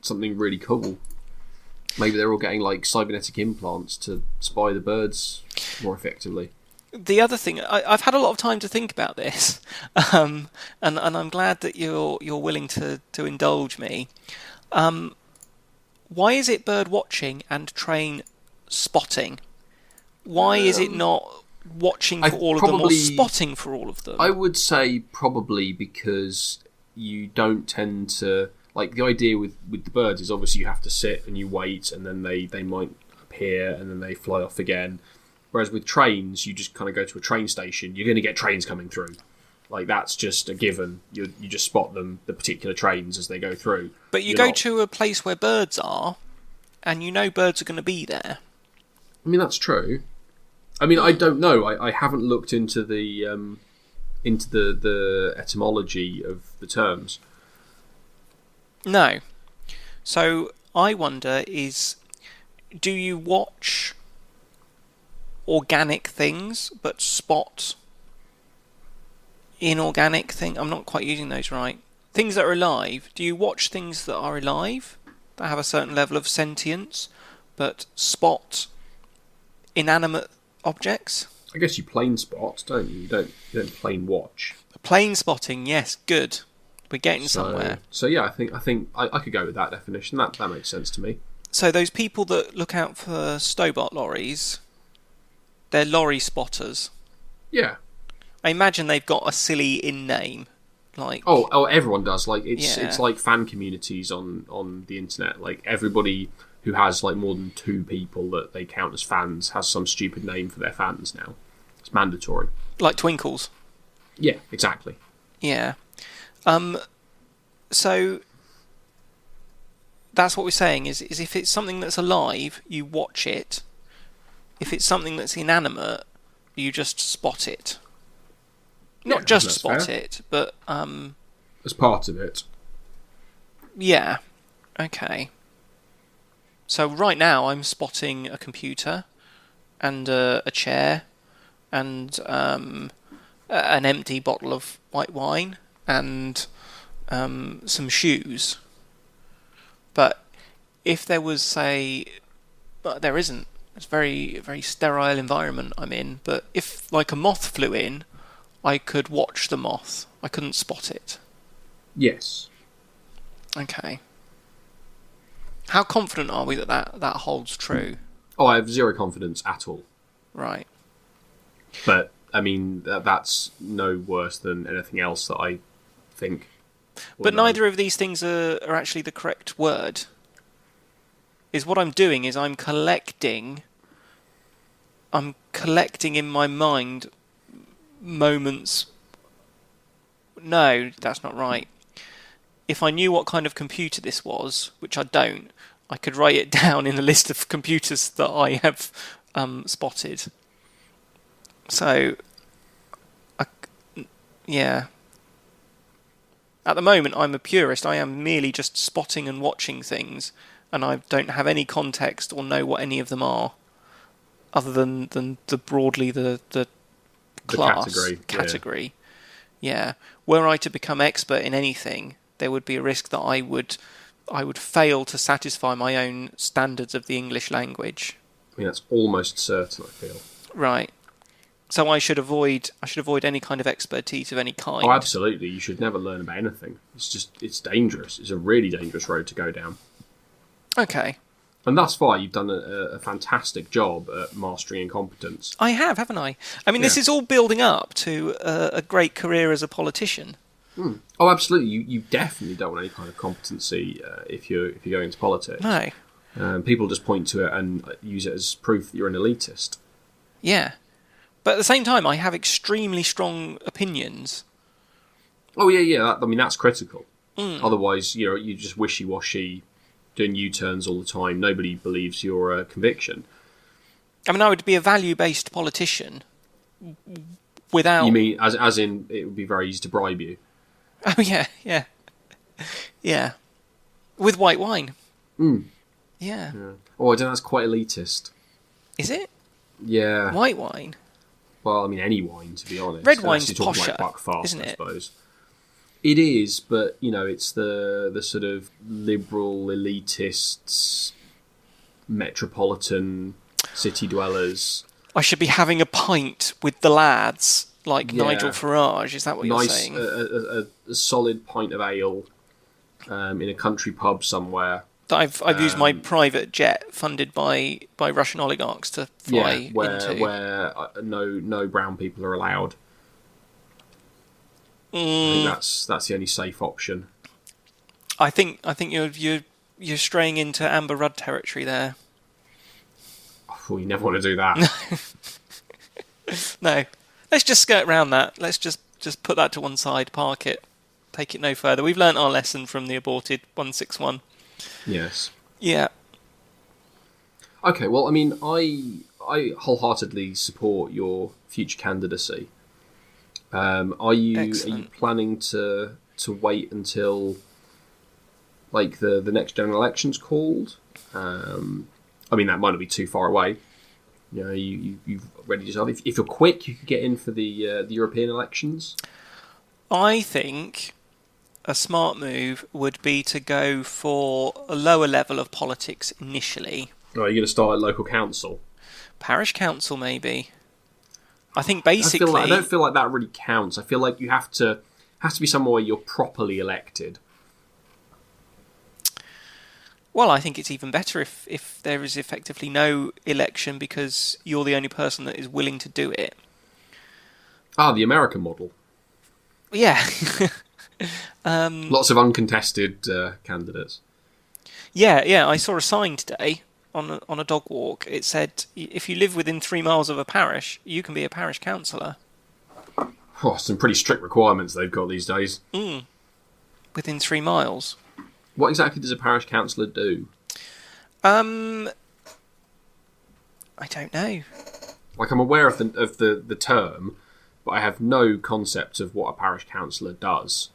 something really cool. Maybe they're all getting like cybernetic implants to spy the birds more effectively. the other thing I, I've had a lot of time to think about this, *laughs* um, and and I'm glad that you're you're willing to to indulge me. Um, why is it bird watching and train spotting? Why is it not watching I for all of them or probably- spotting for all of them? I would say probably because you don't tend to like the idea with with the birds is obviously you have to sit and you wait and then they they might appear and then they fly off again. Whereas with trains, you just kind of go to a train station. You're going to get trains coming through. Like that's just a given. You you just spot them the particular trains as they go through. but you You're go not- to a place where birds are, and you know birds are going to be there. I mean that's true. I mean I don't know. I, I haven't looked into the um, into the the etymology of the terms. No. So I wonder is do you watch organic things but spot inorganic thing I'm not quite using those right. Things that are alive, do you watch things that are alive that have a certain level of sentience but spot inanimate objects? I guess you plane spot, don't you? You don't you don't plane watch. Plane spotting, yes, good. We're getting So, somewhere. so yeah, I think I think I, I could go with that definition. That that makes sense to me. So those people that look out for Stobart lorries, they're lorry spotters. Yeah. I imagine they've got a silly in name, like Oh, oh, everyone does. Like it's Yeah. it's like fan communities on on the internet. Like everybody who has like more than two people that they count as fans has some stupid name for their fans now. It's mandatory. like twinkles. Yeah, exactly. Yeah. Um. So that's what we're saying is is if it's something that's alive, you watch it. If it's something that's inanimate, you just spot it. Yeah, Not just spot fair. it, but um. As part of it. Yeah. Okay. So right now I'm spotting a computer and a, a chair and um, an empty bottle of white wine and um, some shoes. But if there was, say, but there isn't. It's a very very sterile environment I'm in. But if like a moth flew in, I could watch the moth. I couldn't spot it. Yes. Okay. How confident are we that that, that holds true? Oh, I have zero confidence at all. Right. But I mean, that, that's no worse than anything else that I think. But know. neither of these things are, are actually the correct word. Is what I'm doing is I'm collecting. I'm collecting in my mind moments. No, that's not right. If I knew what kind of computer this was, which I don't, I could write it *laughs* down in a list of computers that I have um, spotted. So, I, yeah. At the moment, I'm a purist. I am merely just spotting and watching things, and I don't have any context or know what any of them are, other than, than the broadly the the The class category, yeah. Yeah. Were I to become expert in anything, there would be a risk that I would I would fail to satisfy my own standards of the English language. I mean, that's almost certain. I feel. Right. So I should avoid I should avoid any kind of expertise of any kind. Oh, absolutely. You should never learn about anything. It's just it's dangerous. It's a really dangerous road to go down. Okay. And thus far, you've done a, a fantastic job at mastering incompetence. I have, haven't I? I mean, this Yeah. is all building up to a, a great career as a politician. Oh, absolutely. You, you definitely don't want any kind of competency uh, if you're if you're going into politics. No. Um, people just point to it and use it as proof that you're an elitist. Yeah. But at the same time, I have extremely strong opinions. Oh yeah, yeah. I mean, that's critical. Otherwise, you know, you're just wishy washy, doing U turns all the time. Nobody believes your uh, conviction. I mean, I would be a value based politician without. You mean as as in it would be very easy to bribe you? *laughs* Oh yeah, yeah, yeah. With white wine. Mm. Yeah. Oh, I don't know. That's quite elitist. Is it Yeah. white wine? Well, I mean, any wine, to be honest. Red unless wine's posher, like Buckfast, isn't I it? suppose. It is, but you know, it's the the sort of liberal elitists, metropolitan city dwellers. I should be having a pint with the lads, like Yeah. Nigel Farage. Is that what you're nice, uh, saying? a, a, a, solid pint of ale um, in a country pub somewhere. that I've I've used my um, private jet funded by by Russian oligarchs to fly yeah, where into. where uh, no no brown people are allowed. I Mm, think that's that's the only safe option. I think I think you're you're you're straying into Amber Rudd territory there. Oh, you never want to do that. *laughs* No, let's just skirt around that. Let's just just put that to one side, park it, take it no further. We've learnt our lesson from the aborted one six one. yes. Yeah, Okay, well, I mean, I I wholeheartedly support your future candidacy. Um, are you are you planning to to wait until like the the next general election's called? Um, I mean, that might not be too far away. You know, you, you you've ready yourself. If, if you're quick, you could get in for the uh, the European elections. I think a smart move would be to go for a lower level of politics initially. Or are you going to start at local council? Parish council, maybe. I think I, basically. feel like, I don't feel like that really counts. I feel like you have to has to be somewhere where you're properly elected. Well, I think it's even better if, if there is effectively no election because you're the only person that is willing to do it. Ah, the American model. Yeah. *laughs* um, Lots of uncontested uh, candidates. yeah, yeah. I saw a sign today on a, on a dog walk. It said, if you live within three miles of a parish, you can be a parish councillor. Oh, some pretty strict requirements they've got these days. Mm. Within three miles. What exactly does a parish councillor do? Um, I don't know. Like, I'm aware of the of the, the term, but I have no concept of what a parish councillor does.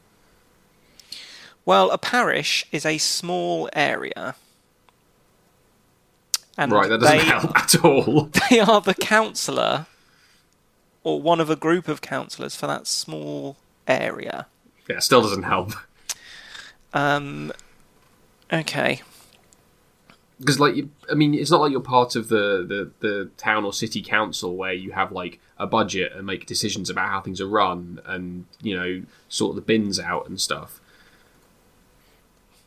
Well, a parish is a small area. And right, that doesn't they, help at all. *laughs* they are the councillor or one of a group of councillors for that small area. yeah, still doesn't help. Um, okay. Because, like, I mean, it's not like you're part of the, the, the town or city council where you have, like, a budget and make decisions about how things are run and, you know, sort the bins out and stuff.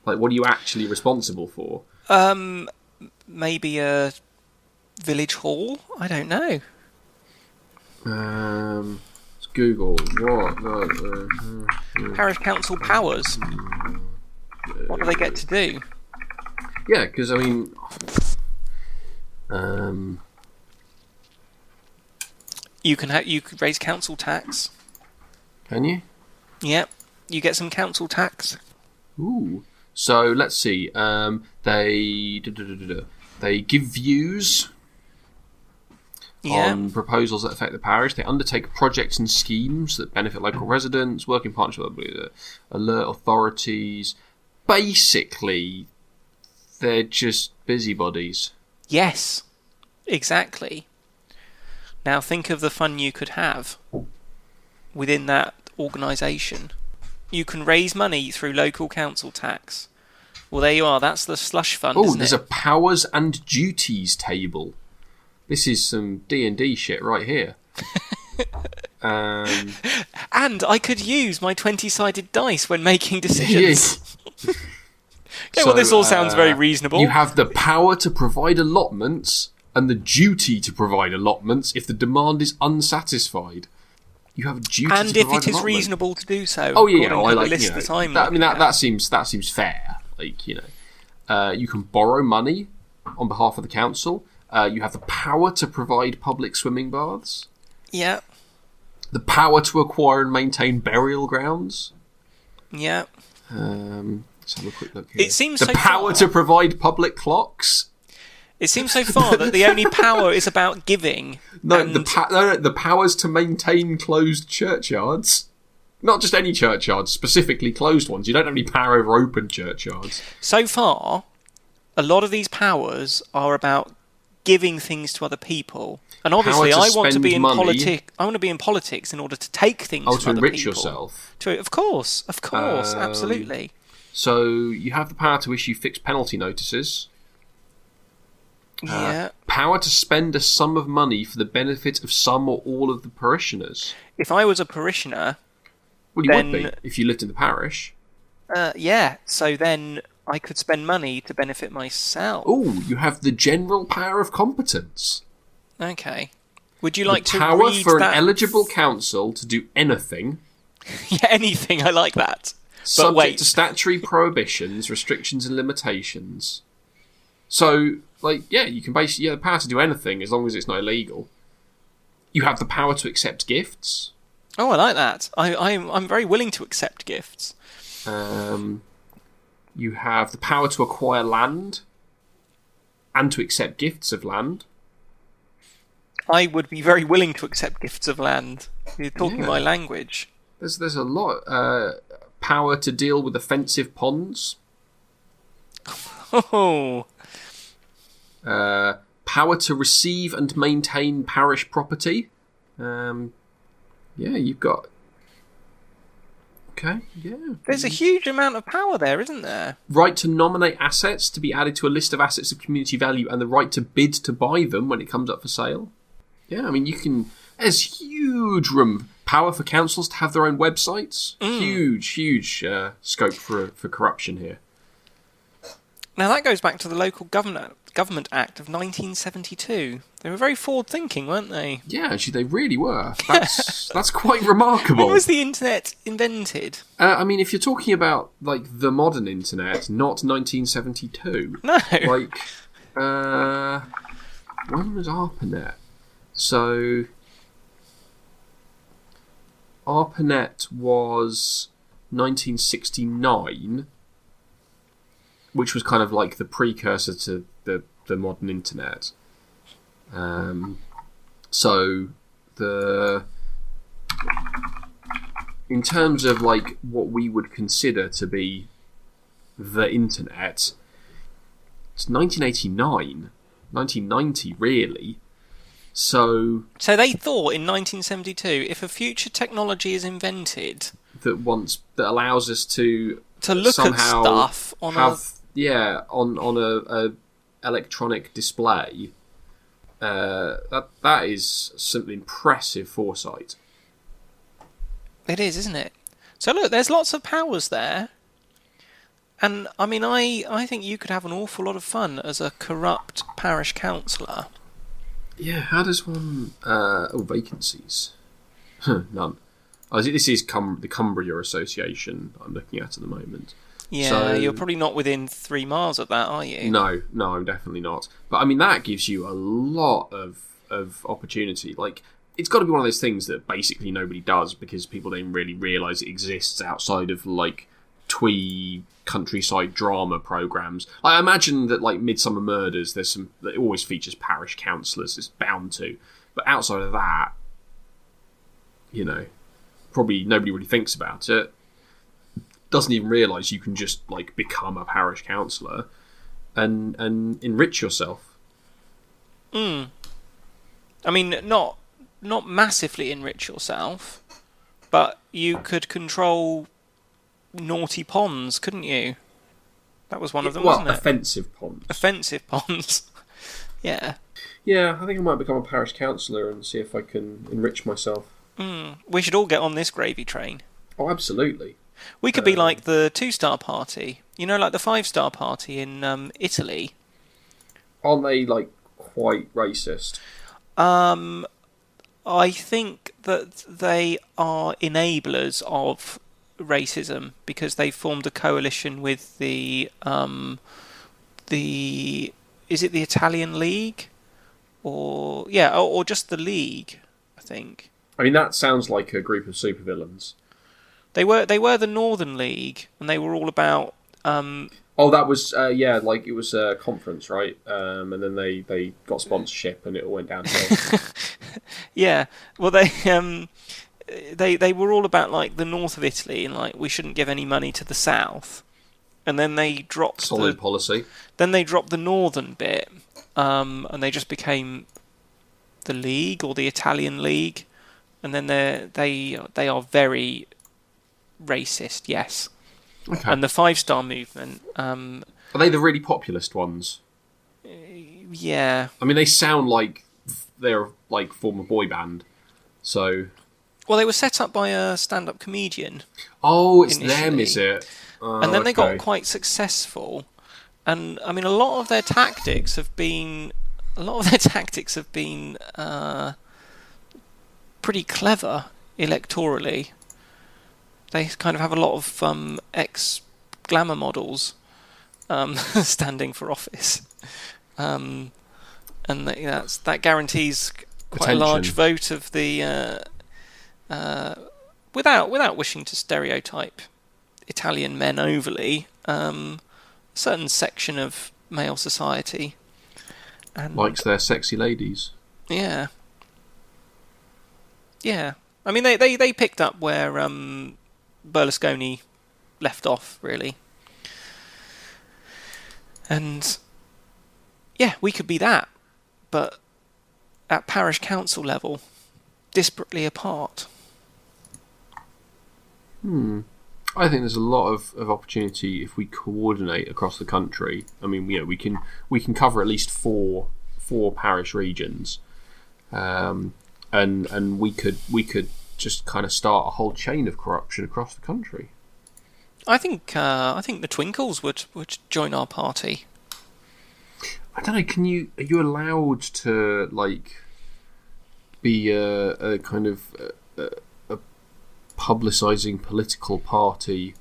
Like, what are you actually responsible for? Um, maybe a village hall? I don't know. Um, let's Google what. Uh, uh, Parish council powers. What do they get to do? yeah, because I mean, um, You can ha- you could raise council tax. can you? Yep. You get some council tax. Ooh. So let's see. Um, they they give views Yeah. on proposals that affect the parish. They undertake projects and schemes that benefit local residents, work in partnership with alert authorities. Basically, they're just busybodies. Yes, exactly. Now think of the fun you could have within that organisation. You can raise money through local council tax. Well, there you are. That's the slush fund, Oh, there's it? a powers and duties table. This is some D and D shit right here. *laughs* um, And I could use my twenty-sided dice when making decisions. *laughs* *laughs* Okay, well, this all sounds very uh, reasonable. You have the power to provide allotments and the duty to provide allotments if the demand is unsatisfied. You have a duty and if it is allotment. reasonable to do so. Oh yeah, I to the like list you know, that, I mean that, that seems that seems fair. Like you know, uh, you can borrow money on behalf of the council. Uh, you have the power to provide public swimming baths. Yeah, The power to acquire and maintain burial grounds. yeah. Um, let's have a quick look here. It seems the so power far- to provide public clocks. It seems so far that the only power is about giving. *laughs* No, and the pa- no, no, the powers to maintain closed churchyards. Not just any churchyards, specifically closed ones. You don't have any power over open churchyards. so far, a lot of these powers are about giving things to other people. And obviously, I want to be in politics. I want to be in politics in order to take things. Oh, to enrich people. yourself. To, of course, of course, Um, absolutely. So you have the power to issue fixed penalty notices. yeah. Power to spend a sum of money for the benefit of some or all of the parishioners. If I was a parishioner, Well, you would Then- be if you lived in the parish. uh, yeah. So then I could spend money to benefit myself. Oh, you have the general power of competence. Okay. Would you like the to power for that? an eligible *laughs* council to do anything yeah, anything. I like that. But subject wait, to statutory *laughs* prohibitions, restrictions, and limitations. So, like, yeah, you can basically you have the power to do anything as long as it's not illegal. You have the power to accept gifts. Oh, I like that. I, I'm I'm very willing to accept gifts. Um, you have the power to acquire land and to accept gifts of land. I would be very willing to accept gifts of land. You're talking Yeah. my language. There's there's a lot. Uh, power to deal with offensive ponds. *laughs* Oh, Uh, power to receive and maintain parish property. Um, yeah, you've got. Okay, yeah. there's a huge amount of power there, isn't there? Right to nominate assets to be added to a list of assets of community value, and the right to bid to buy them when it comes up for sale. Yeah, I mean, you can. There's huge room, power for councils to have their own websites. Huge, huge uh, scope for for corruption here. Now that goes back to the Local Government Government Act of 1972. They were very forward-thinking, weren't they? Yeah, actually, they really were. That's *laughs* that's quite remarkable. When was the internet invented? Uh, I mean, if you're talking about like the modern internet, not 1972. No. Like, uh, when was ARPANET? So, ARPANET was 1969, which was kind of like the precursor to the the modern internet. Um, so the in terms of like what we would consider to be the internet, it's 1989, 1990, really. So So they thought in 1972, if a future technology is invented that once that allows us to to look at stuff on have yeah on on a, a electronic display, uh, that that is some impressive foresight. it is, isn't it? So look, there's lots of powers there, and I mean, I I think you could have an awful lot of fun as a corrupt parish councillor. Yeah, how does one? Uh, oh, vacancies. *laughs* None. Oh, this is Cum- the Cumbria Association I'm looking at at the moment. Yeah, So- you're probably not within three miles of that, are you? No, no, I'm definitely not. But I mean, that gives you a lot of of opportunity. Like, it's got to be one of those things that basically nobody does because people don't really realise it exists outside of like twee countryside drama programs. I imagine that like Midsomer Murders, there's some that always features parish councillors. It's bound to, but outside of that, you know, probably nobody really thinks about it. Doesn't even realise you can just like become a parish councillor and and enrich yourself. Mm. I mean, not not massively enrich yourself, but you could control naughty ponds, couldn't you? That was one of them, well, wasn't it? offensive ponds. Offensive ponds. *laughs* yeah. Yeah, I think I might become a parish councillor and see if I can enrich myself. Mm. We should all get on this gravy train. Oh, absolutely. We could be like the two star party. You know, like the five star party in um, Italy. Aren't they like quite racist? Um, I think that they are enablers of racism because they formed a coalition with the um, the is it the Italian League or yeah or, or just the League I think I mean, that sounds like a group of supervillains. They were they were the Northern League and they were all about um, Oh, that was uh, yeah, like it was a conference, right? Um, and then they they got sponsorship, and it all went downhill. *laughs* yeah well they um they they were all about like the north of Italy and like we shouldn't give any money to the south and then they dropped Solid the, policy. Then they dropped the northern bit, um, and they just became the league or the Italian league, and then they they they are very racist. Yes, Okay. and the five star movement. Um, Are they the really populist ones? yeah, I mean, they sound like they're like former boy band. So, well, they were set up by a stand up comedian, oh, it's them, Initially. is it? Oh, and then they got quite successful. And I mean, a lot of their tactics have been a lot of their *laughs* tactics have been uh, pretty clever electorally. They kind of have a lot of um, ex glamour models um, *laughs* standing for office, um, and that, that's, that guarantees quite a large vote of the. Uh, uh, without without wishing to stereotype Italian men overly, um, a certain section of male society. And likes their sexy ladies. yeah, yeah. I mean, they, they, they picked up where um, Berlusconi left off, really. And yeah, we could be that, but at parish council level, disparately apart. Hmm. I think there's a lot of, of opportunity if we coordinate across the country. I mean, you know, we can we can cover at least four four parish regions, um, and and we could we could just kind of start a whole chain of corruption across the country. I think uh, I think the Twinkles would, would join our party. I don't know. Can you are you allowed to like be a, a kind of a, a, publicising political party?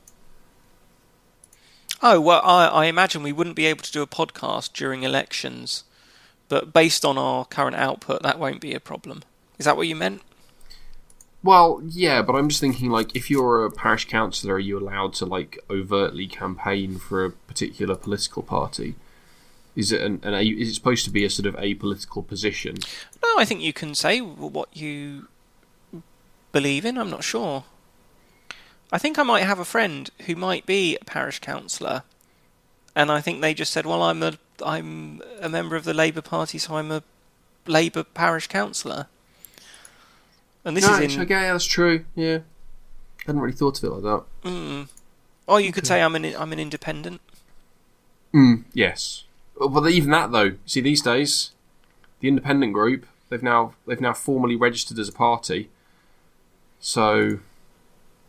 Oh well, I, I imagine we wouldn't be able to do a podcast during elections, but based on our current output, that won't be a problem. Is that what you meant? Well, yeah, but I'm just thinking like if you're a parish councillor, are you allowed to like overtly campaign for a particular political party? Is it an, an is it supposed to be a sort of apolitical position? No, I think you can say what you believe in. I'm not sure. I think I might have a friend who might be a parish councillor, and I think they just said, "Well, I'm a I'm a member of the Labour Party, so I'm a Labour parish councillor." And this no, is in okay, that's true. Yeah, I hadn't really thought of it like that. Mm. Or you could say I'm an I'm an independent. Mm, yes, but even that though, see these days, the independent group they've now they've now formally registered as a party. So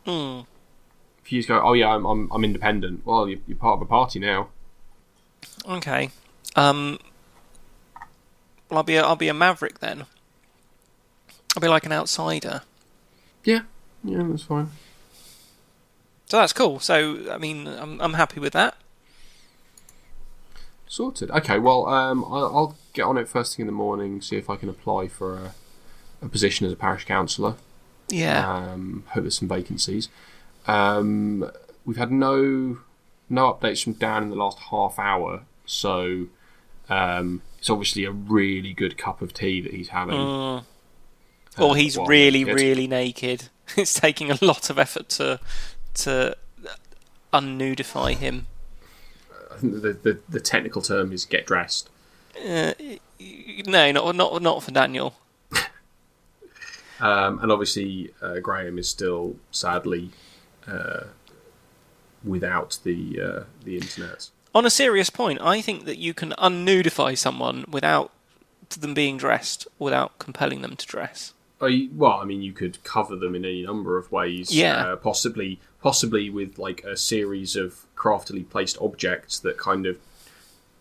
Mm. if you just go, oh yeah, I'm I'm, I'm independent. Well, you're, you're part of a party now. Okay. Um. Well, I'll be a, I'll be a maverick then. I'll be like an outsider. Yeah, yeah, that's fine. So that's cool. So I mean, I'm I'm happy with that. Sorted. Okay, well, um, I'll, I'll get on it first thing in the morning, see if I can apply for a, a position as a parish councillor. Yeah. Um, hope there's some vacancies. Um, we've had no no updates from Dan in the last half hour, so um, it's obviously a really good cup of tea that he's having. Mm. Uh, or he's while really, naked. really *laughs* naked. It's taking a lot of effort to to unnudify him. I think the, the the technical term is get dressed. Uh, no, not not not for Daniel. Um, and obviously, uh, Graham is still sadly uh, without the uh, the internet. On a serious point, I think that you can unnudify someone without them being dressed, without compelling them to dress. Well, I mean, you could cover them in any number of ways. Yeah. Uh, possibly, possibly with like a series of craftily placed objects that kind of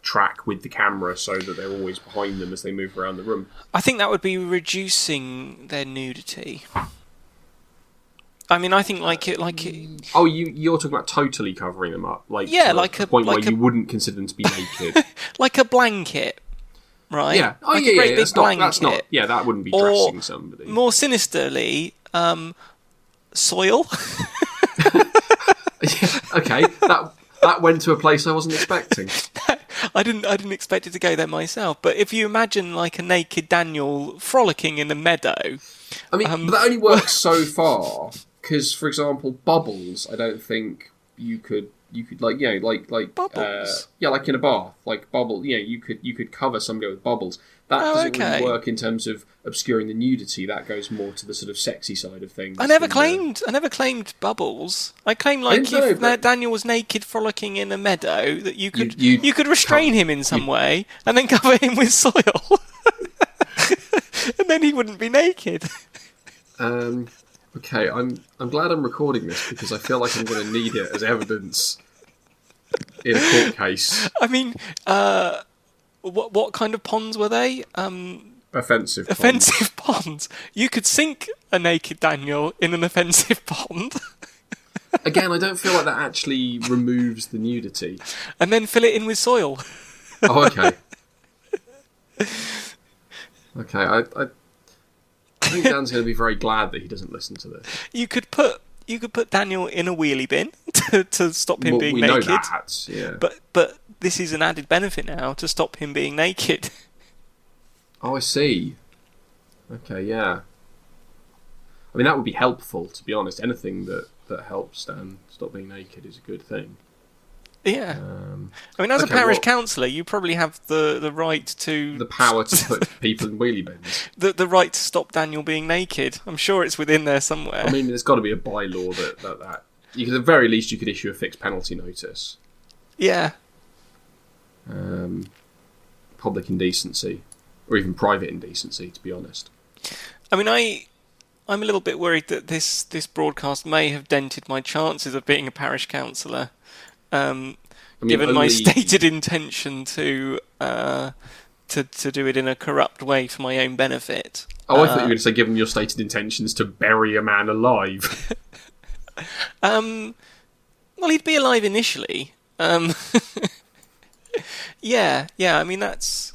track with the camera, so that they're always behind them as they move around the room. I think that would be reducing their nudity. I mean, I think like it, like it, Oh, you you're talking about totally covering them up, like Yeah, like a a- point like where a- you wouldn't consider them to be *laughs* naked. like a blanket, right? yeah. Oh like yeah, yeah. big That's not, that's not. Yeah, that wouldn't be Or dressing somebody. More sinisterly, um, soil. *laughs* *laughs* okay, that that went to a place I wasn't expecting. *laughs* I didn't I didn't expect it to go there myself. But if you imagine like a naked Daniel frolicking in a meadow, I mean, Um, but that only works so far. Because, for example, bubbles, I don't think you could. You could like you know like like Uh, Bubbles? yeah, like in a bath, like bubble. You know, you could you could cover somebody with bubbles. That Oh, doesn't okay. really work in terms of obscuring the nudity. That goes more to the sort of sexy side of things. I never claimed I never claimed bubbles. I claimed like know, if but- Daniel was naked frolicking in a meadow that you could you you, could restrain him in some way and then *laughs* cover him with soil. *laughs* and then he wouldn't be naked. Um, okay, I'm I'm glad I'm recording this because I feel like I'm going to need it as evidence in a court case. I mean, uh, what what kind of ponds were they? Um, Offensive. Offensive *laughs* ponds. You could sink a naked Daniel in an offensive pond Again, I don't feel like that actually removes the nudity. and then fill it in with soil. Oh, okay. *laughs* Okay, I, I think Dan's going to be very glad that he doesn't listen to this. You could put you could put Daniel in a wheelie bin *laughs* to, to stop him Well, being we naked. know that, yeah. But but this is an added benefit now to stop him being naked. *laughs* oh, I see. Okay, yeah. I mean, that would be helpful, to be honest. Anything that, that helps Dan stop being naked is a good thing. Yeah. Um, I mean, as okay, a parish well- councillor, you probably have the, the right to the power to *laughs* put people in wheelie bins. the, the right to stop Daniel being naked. I'm sure it's within there somewhere. I mean, there's got to be a bylaw that, that, that you could, at the very least, you could issue a fixed penalty notice. yeah. Um, public indecency, or even private indecency, to be honest. I mean, I I'm a little bit worried that this this broadcast may have dented my chances of being a parish councillor. Um, I mean, given my stated intention to uh, to to do it in a corrupt way for my own benefit. Oh, I Uh, thought you were going to say, given your stated intentions to bury a man alive. *laughs* Um, well, he'd be alive initially. Um, *laughs* yeah, yeah. I mean, that's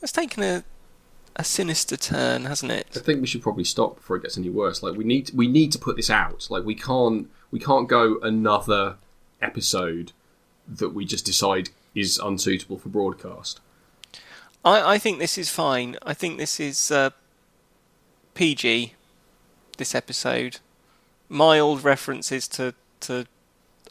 that's taken a a sinister turn, hasn't it? I think we should probably stop before it gets any worse. Like we need, we need to put this out. Like we can't, we can't go another episode that we just decide is unsuitable for broadcast. I, I think this is fine. I think this is uh, PG. This episode, mild references to to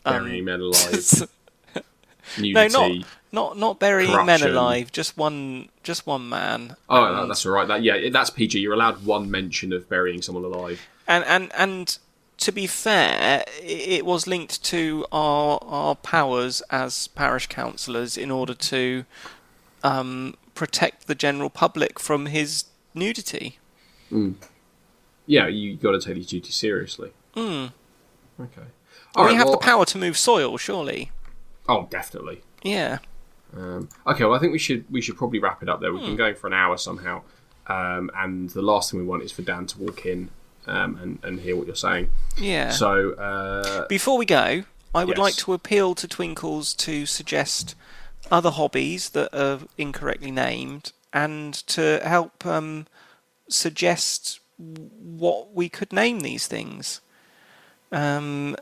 um, Burying men alive, *laughs* nudity. no, not not not burying men alive. Just one, just one man. Oh, and, that- that's all right. That yeah, that's PG. You're allowed one mention of burying someone alive. and and and to be fair, it was linked to our our powers as parish councillors in order to um, protect the general public from his nudity. Yeah, you got to take these duties seriously. Mm. Okay. we right, have well- the power to move soil, surely. Oh, definitely. Yeah. Um, okay, well, I think we should we should probably wrap it up there. We've Hmm. been going for an hour somehow, um, and the last thing we want is for Dan to walk in um, and and hear what you're saying. Yeah. So uh, Before we go, I would Yes. like to appeal to Twinkles to suggest other hobbies that are incorrectly named and to help um, suggest what we could name these things. Um,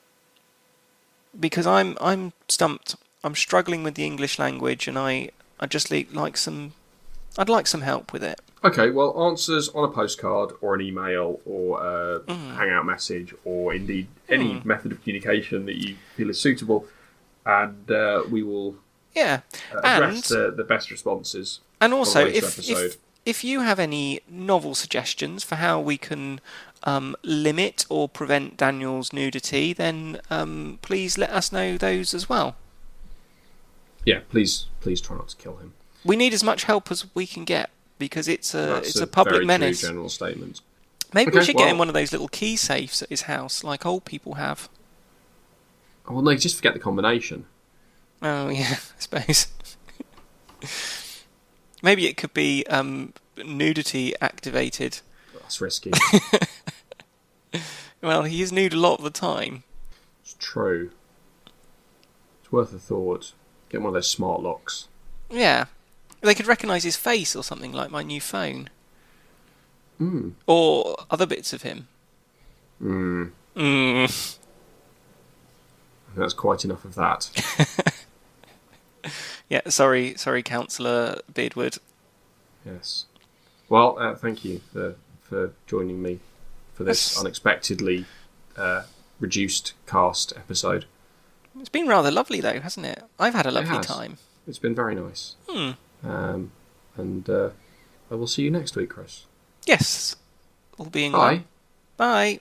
because I'm I'm stumped. I'm struggling with the English language, and I I just li- like some. I'd like some help with it. Okay, well, answers on a postcard or an email or a Mm. hangout message or indeed any method of communication that you feel is suitable, and uh, we will Yeah, uh, and address the, the best responses. and also if, if if you have any novel suggestions for how we can um, limit or prevent Daniel's nudity, then um, please let us know those as well. Yeah, please, please try not to kill him. We need as much help as we can get because it's a That's it's a, public very menace. General statement. Maybe we Okay, should get him one of those little key safes at his house, like old people have. Oh, well, no, just forget the combination. Oh yeah, *laughs* I suppose. *laughs* Maybe it could be um, nudity activated. That's risky. *laughs* Well, he is nude a lot of the time. it's true. It's worth a thought. Get one of those smart locks. Yeah, they could recognise his face or something like my new phone, Hmm. or other bits of him. Hmm. Mm. That's quite enough of that. *laughs* Yeah, sorry, sorry, Councillor Beardwood. Yes. Well, uh, thank you for for joining me for this That's- unexpectedly uh, reduced cast episode. It's been rather lovely though, hasn't it? I've had a lovely time. It's been very nice. Hmm. Um, and uh, I will see you next week, Chris. Yes, all being Bye. well. Bye.